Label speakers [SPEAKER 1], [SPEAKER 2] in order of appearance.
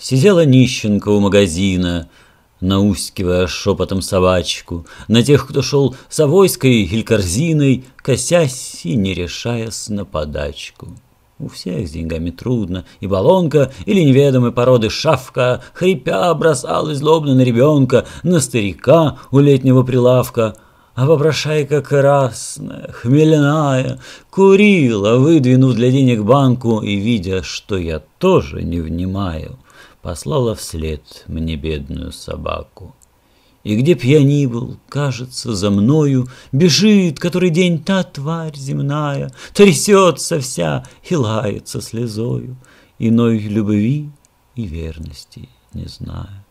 [SPEAKER 1] Сидела нищенка у магазина, Наускивая шепотом собачку, На тех, кто шел с авойской или корзиной, Косясь и не решаясь на подачку. У всех с деньгами трудно, и балонка или неведомой породы шавка, Хрипя бросалась злобно на ребенка, на старика у летнего прилавка — а вопрошайка красная, хмельная, курила, выдвинув для денег банку, и, видя, что я тоже не внимаю, послала вслед мне бедную собаку. И где б я ни был, кажется, за мною Бежит который день та тварь земная, Трясется вся и лается слезою, Иной любви и верности не зная.